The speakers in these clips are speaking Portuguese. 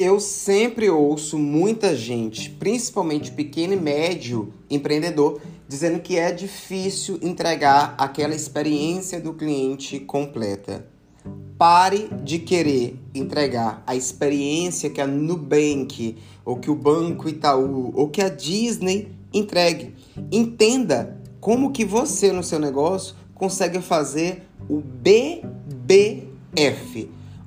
eu sempre ouço muita gente, principalmente pequeno e médio empreendedor, dizendo que é difícil entregar aquela experiência do cliente completa. Pare de querer entregar a experiência que a Nubank, ou que o Banco Itaú, ou que a Disney entregue. Entenda como que você no seu negócio consegue fazer o BBF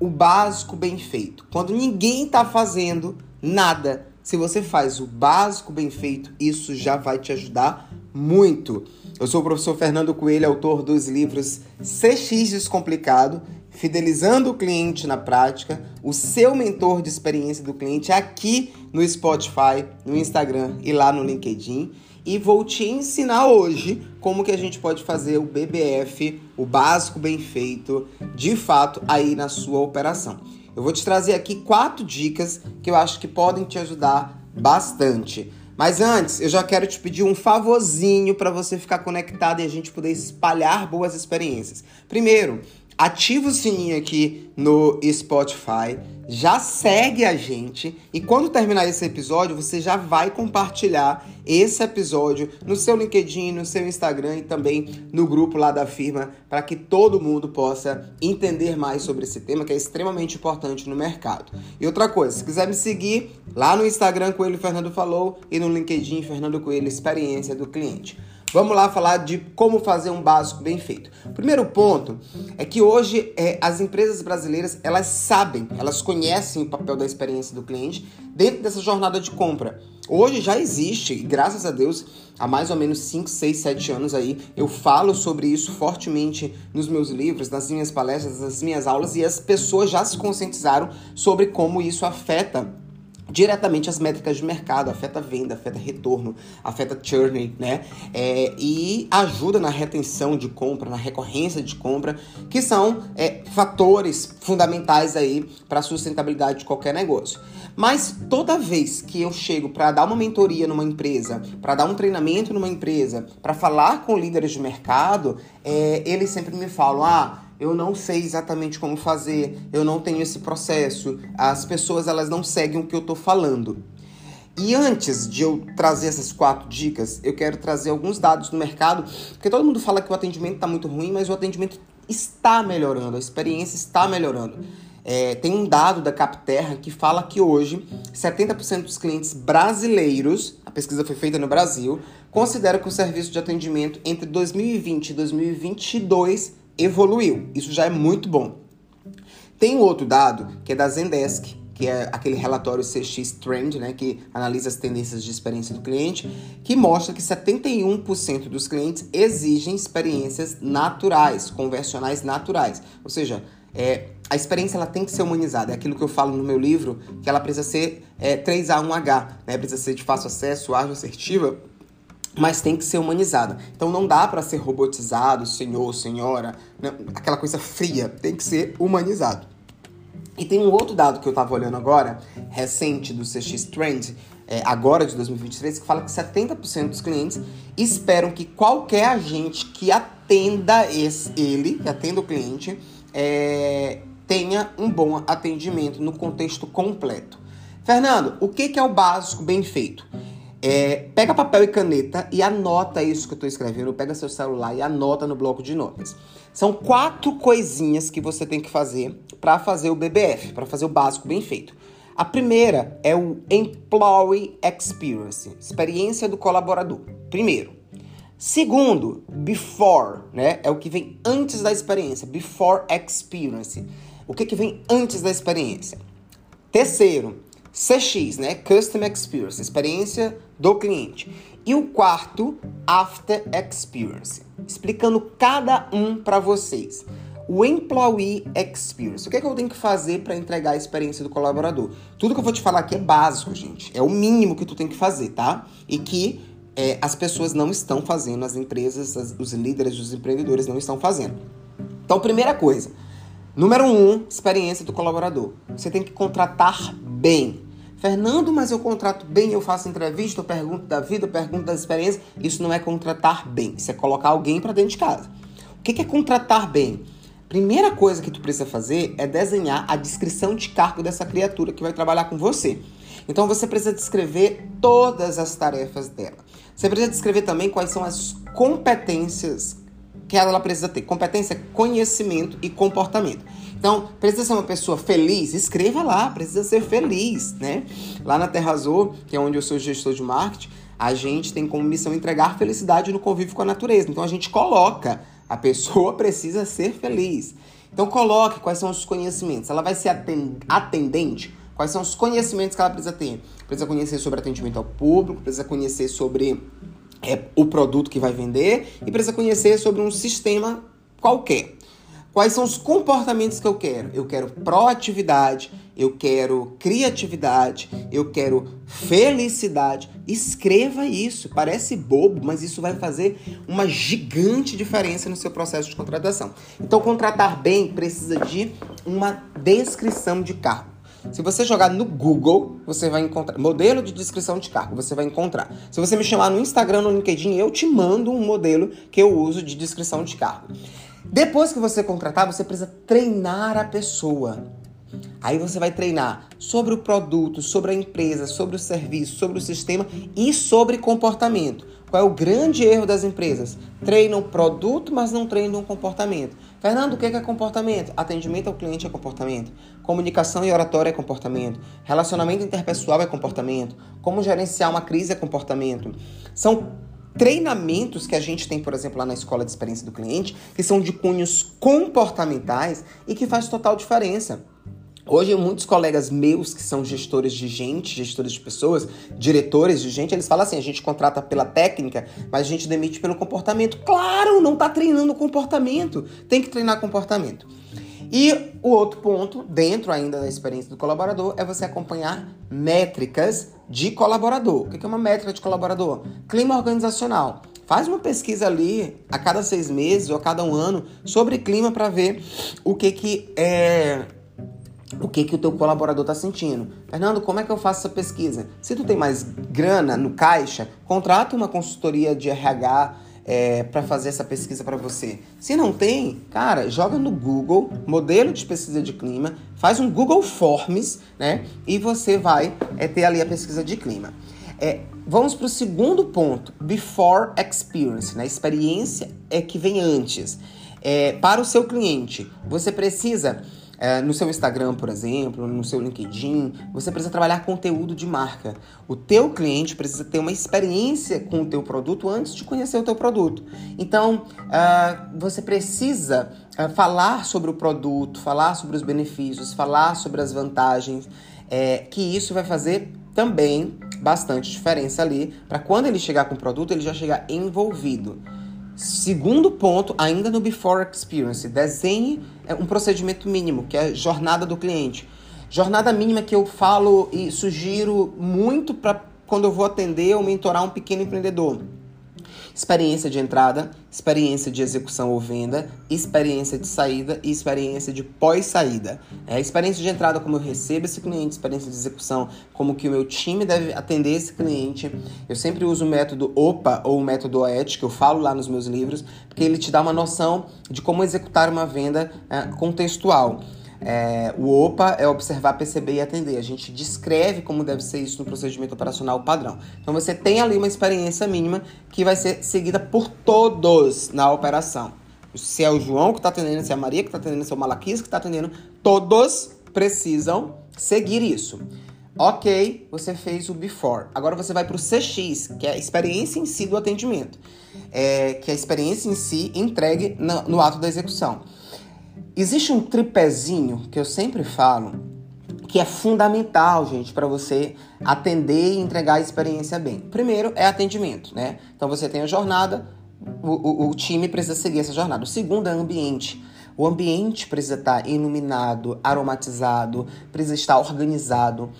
o básico bem feito. Quando ninguém está fazendo nada, se você faz o básico bem feito, isso já vai te ajudar muito. Eu sou o professor Fernando Coelho, autor dos livros CX Descomplicado, Fidelizando o Cliente na Prática, o seu mentor de experiência do cliente aqui no Spotify, no Instagram e lá no LinkedIn e vou te ensinar hoje como que a gente pode fazer o BBF, o básico bem feito, de fato aí na sua operação. Eu vou te trazer aqui quatro dicas que eu acho que podem te ajudar bastante. Mas antes, eu já quero te pedir um favorzinho para você ficar conectado e a gente poder espalhar boas experiências. Primeiro, ativa o sininho aqui no Spotify, já segue a gente e quando terminar esse episódio, você já vai compartilhar esse episódio no seu LinkedIn, no seu Instagram e também no grupo lá da firma para que todo mundo possa entender mais sobre esse tema que é extremamente importante no mercado. E outra coisa, se quiser me seguir lá no Instagram Coelho Fernando falou e no LinkedIn Fernando Coelho Experiência do Cliente. Vamos lá falar de como fazer um básico bem feito. Primeiro ponto é que hoje é, as empresas brasileiras elas sabem, elas conhecem o papel da experiência do cliente dentro dessa jornada de compra. Hoje já existe, e graças a Deus, há mais ou menos 5, 6, 7 anos aí, eu falo sobre isso fortemente nos meus livros, nas minhas palestras, nas minhas aulas, e as pessoas já se conscientizaram sobre como isso afeta diretamente as métricas de mercado, afeta venda, afeta retorno, afeta churn, né? É, e ajuda na retenção de compra, na recorrência de compra, que são é, fatores fundamentais aí para a sustentabilidade de qualquer negócio. Mas toda vez que eu chego para dar uma mentoria numa empresa, para dar um treinamento numa empresa, para falar com líderes de mercado, é, eles sempre me falam: ah, eu não sei exatamente como fazer, eu não tenho esse processo, as pessoas elas não seguem o que eu estou falando. E antes de eu trazer essas quatro dicas, eu quero trazer alguns dados do mercado, porque todo mundo fala que o atendimento está muito ruim, mas o atendimento está melhorando, a experiência está melhorando. É, tem um dado da Capterra que fala que hoje 70% dos clientes brasileiros, a pesquisa foi feita no Brasil, consideram que o serviço de atendimento entre 2020 e 2022 evoluiu. Isso já é muito bom. Tem um outro dado que é da Zendesk, que é aquele relatório CX Trend, né, que analisa as tendências de experiência do cliente, que mostra que 71% dos clientes exigem experiências naturais, conversionais naturais. Ou seja, é, a experiência ela tem que ser humanizada. É aquilo que eu falo no meu livro, que ela precisa ser é, 3A1H, né? precisa ser de fácil acesso, ágil, assertiva, mas tem que ser humanizada. Então não dá para ser robotizado, senhor, senhora, né? aquela coisa fria, tem que ser humanizado. E tem um outro dado que eu estava olhando agora, recente do CX Trend, é, agora de 2023, que fala que 70% dos clientes esperam que qualquer agente que atenda esse, ele, que atenda o cliente, é, tenha um bom atendimento no contexto completo. Fernando, o que, que é o básico bem feito? É, pega papel e caneta e anota isso que eu estou escrevendo. Pega seu celular e anota no bloco de notas. São quatro coisinhas que você tem que fazer para fazer o BBF, para fazer o básico bem feito. A primeira é o Employee Experience, experiência do colaborador. Primeiro. Segundo, before, né? É o que vem antes da experiência, before experience. O que, que vem antes da experiência? Terceiro, CX, né? Customer Experience, experiência do cliente. E o quarto, After Experience, explicando cada um para vocês. O Employee Experience. O que, é que eu tenho que fazer para entregar a experiência do colaborador? Tudo que eu vou te falar aqui é básico, gente. É o mínimo que tu tem que fazer, tá? E que é, as pessoas não estão fazendo, as empresas, as, os líderes, os empreendedores não estão fazendo. Então, primeira coisa. Número um, experiência do colaborador. Você tem que contratar bem. Fernando, mas eu contrato bem, eu faço entrevista, eu pergunto da vida, eu pergunto das experiências. Isso não é contratar bem, isso é colocar alguém para dentro de casa. O que é contratar bem? Primeira coisa que tu precisa fazer é desenhar a descrição de cargo dessa criatura que vai trabalhar com você. Então você precisa descrever todas as tarefas dela. Você precisa descrever também quais são as competências que ela precisa ter. Competência, conhecimento e comportamento. Então, precisa ser uma pessoa feliz? Escreva lá, precisa ser feliz, né? Lá na Terra Azul, que é onde eu sou gestor de marketing, a gente tem como missão entregar felicidade no convívio com a natureza. Então a gente coloca, a pessoa precisa ser feliz. Então coloque quais são os conhecimentos. Ela vai ser atendente? Quais são os conhecimentos que ela precisa ter? Precisa conhecer sobre atendimento ao público, precisa conhecer sobre é, o produto que vai vender e precisa conhecer sobre um sistema qualquer. Quais são os comportamentos que eu quero? Eu quero proatividade, eu quero criatividade, eu quero felicidade. Escreva isso. Parece bobo, mas isso vai fazer uma gigante diferença no seu processo de contratação. Então, contratar bem precisa de uma descrição de cargo. Se você jogar no Google, você vai encontrar modelo de descrição de cargo, você vai encontrar. Se você me chamar no Instagram, no LinkedIn, eu te mando um modelo que eu uso de descrição de cargo. Depois que você contratar, você precisa treinar a pessoa. Aí você vai treinar sobre o produto, sobre a empresa, sobre o serviço, sobre o sistema e sobre comportamento. Qual é o grande erro das empresas? Treinam produto, mas não treinam comportamento. Fernando, o que é comportamento? Atendimento ao cliente é comportamento. Comunicação e oratória é comportamento. Relacionamento interpessoal é comportamento. Como gerenciar uma crise é comportamento. São treinamentos que a gente tem, por exemplo, lá na escola de experiência do cliente, que são de cunhos comportamentais e que faz total diferença. Hoje, muitos colegas meus que são gestores de gente, gestores de pessoas, diretores de gente, eles falam assim: a gente contrata pela técnica, mas a gente demite pelo comportamento. Claro, não está treinando comportamento. Tem que treinar comportamento. E o outro ponto, dentro ainda da experiência do colaborador, é você acompanhar métricas de colaborador. O que é uma métrica de colaborador? Clima organizacional. Faz uma pesquisa ali a cada seis meses ou a cada um ano sobre clima para ver o que, que é o que que o teu colaborador está sentindo. Fernando, como é que eu faço essa pesquisa? Se tu tem mais grana no caixa, contrata uma consultoria de RH é, para fazer essa pesquisa para você. Se não tem, cara, joga no Google, modelo de pesquisa de clima, faz um Google Forms, né? E você vai é, ter ali a pesquisa de clima. É, vamos para o segundo ponto, before experience, né? Experiência é que vem antes. É, para o seu cliente, você precisa é, no seu Instagram, por exemplo, no seu LinkedIn, você precisa trabalhar conteúdo de marca. O teu cliente precisa ter uma experiência com o teu produto antes de conhecer o teu produto. Então, uh, você precisa uh, falar sobre o produto, falar sobre os benefícios, falar sobre as vantagens, é, que isso vai fazer também bastante diferença ali, para quando ele chegar com o produto, ele já chegar envolvido. Segundo ponto, ainda no Before Experience, desenhe é, um procedimento mínimo, que é a jornada do cliente. Jornada mínima que eu falo e sugiro muito para quando eu vou atender ou mentorar um pequeno empreendedor. Experiência de entrada, experiência de execução ou venda, experiência de saída e experiência de pós-saída. É, experiência de entrada, como eu recebo esse cliente, experiência de execução, como que o meu time deve atender esse cliente. Eu sempre uso o método OPA ou o método OET, que eu falo lá nos meus livros, porque ele te dá uma noção de como executar uma venda é, contextual. É, o OPA é observar, perceber e atender. A gente descreve como deve ser isso no procedimento operacional padrão. Então você tem ali uma experiência mínima que vai ser seguida por todos na operação. Se é o João que está atendendo, se é a Maria que está atendendo, se é o Malaquias que está atendendo, todos precisam seguir isso. Ok, você fez o before. Agora você vai para o CX, que é a experiência em si do atendimento. É, que é a experiência em si entregue no, no ato da execução. Existe um tripézinho que eu sempre falo que é fundamental, gente, para você atender e entregar a experiência bem. Primeiro é atendimento, né? Então você tem a jornada, o, o, o time precisa seguir essa jornada. O segundo é ambiente. O ambiente precisa estar iluminado, aromatizado, precisa estar organizado.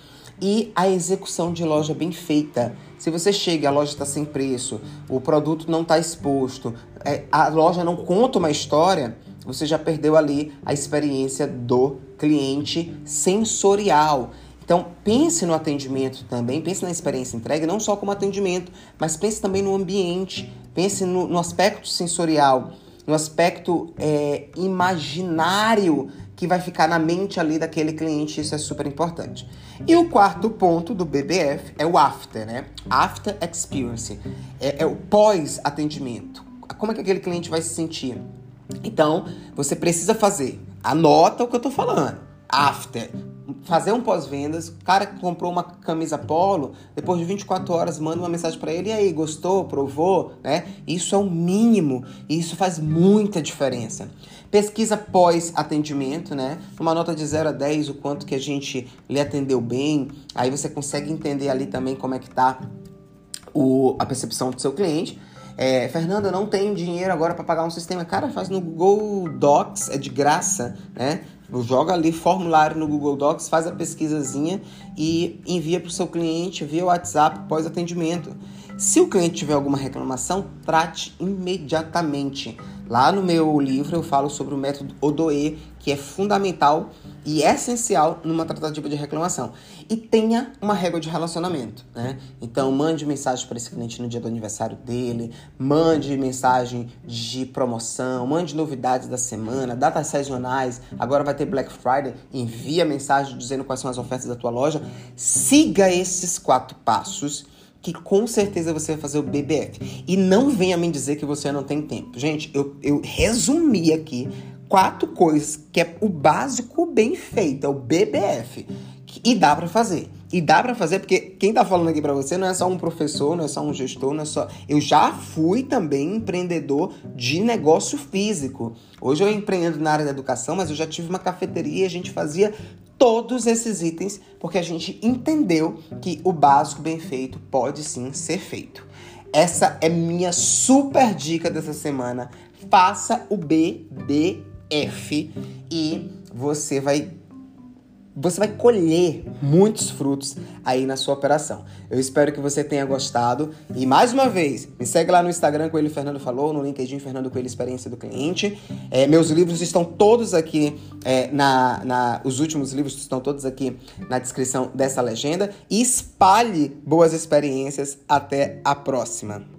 E a execução de loja bem feita. Se você chega, a loja está sem preço, o produto não está exposto, é, a loja não conta uma história, você já perdeu ali a experiência do cliente sensorial. Então, pense no atendimento também, pense na experiência entregue, não só como atendimento, mas pense também no ambiente, pense no, no aspecto sensorial. no aspecto é, imaginário que vai ficar na mente ali daquele cliente, isso é super importante. E o quarto ponto do BBF é o after, né? After experience. É, é o pós-atendimento. Como é que aquele cliente vai se sentir? Então, você precisa fazer. Anota o que eu tô falando. After fazer um pós-vendas, o cara que comprou uma camisa polo, depois de 24 horas manda uma mensagem para ele, e aí, gostou, provou, né? Isso é o mínimo e isso faz muita diferença. Pesquisa pós-atendimento, né? Uma nota de 0 a 10, o quanto que a gente lhe atendeu bem, aí você consegue entender ali também como é que tá o, a percepção do seu cliente. É, Fernanda, não tenho dinheiro agora para pagar um sistema. Cara, faz no Google Docs, é de graça, né? Joga ali formulário no Google Docs, faz a pesquisazinha e envia para o seu cliente via WhatsApp pós atendimento. Se o cliente tiver alguma reclamação, trate imediatamente. Lá no meu livro eu falo sobre o método ODOE, que é fundamental e essencial numa tratativa de reclamação. E tenha uma régua de relacionamento, né? Então mande mensagem para esse cliente no dia do aniversário dele, mande mensagem de promoção, mande novidades da semana, datas sazonais. Agora vai ter Black Friday, envia mensagem dizendo quais são as ofertas da tua loja. Siga esses quatro passos que com certeza você vai fazer o BBF. E não venha me dizer que você não tem tempo. Gente, eu, eu resumi aqui quatro coisas que é o básico bem feito, é o BBF. E dá para fazer. E dá para fazer porque quem tá falando aqui para você não é só um professor, não é só um gestor, não é só. Eu já fui também empreendedor de negócio físico. Hoje eu empreendo na área da educação, mas eu já tive uma cafeteria e a gente fazia todos esses itens porque a gente entendeu que o básico bem feito pode sim ser feito. Essa é minha super dica dessa semana. Faça o BDF e você vai você vai colher muitos frutos aí na sua operação. Eu espero que você tenha gostado. E mais uma vez, me segue lá no Instagram, Coelho Fernando Falou, no LinkedIn Fernando Coelho Experiência do Cliente. É, meus livros estão todos aqui, é, na, na, os últimos livros estão todos aqui na descrição dessa legenda. E espalhe boas experiências. Até a próxima.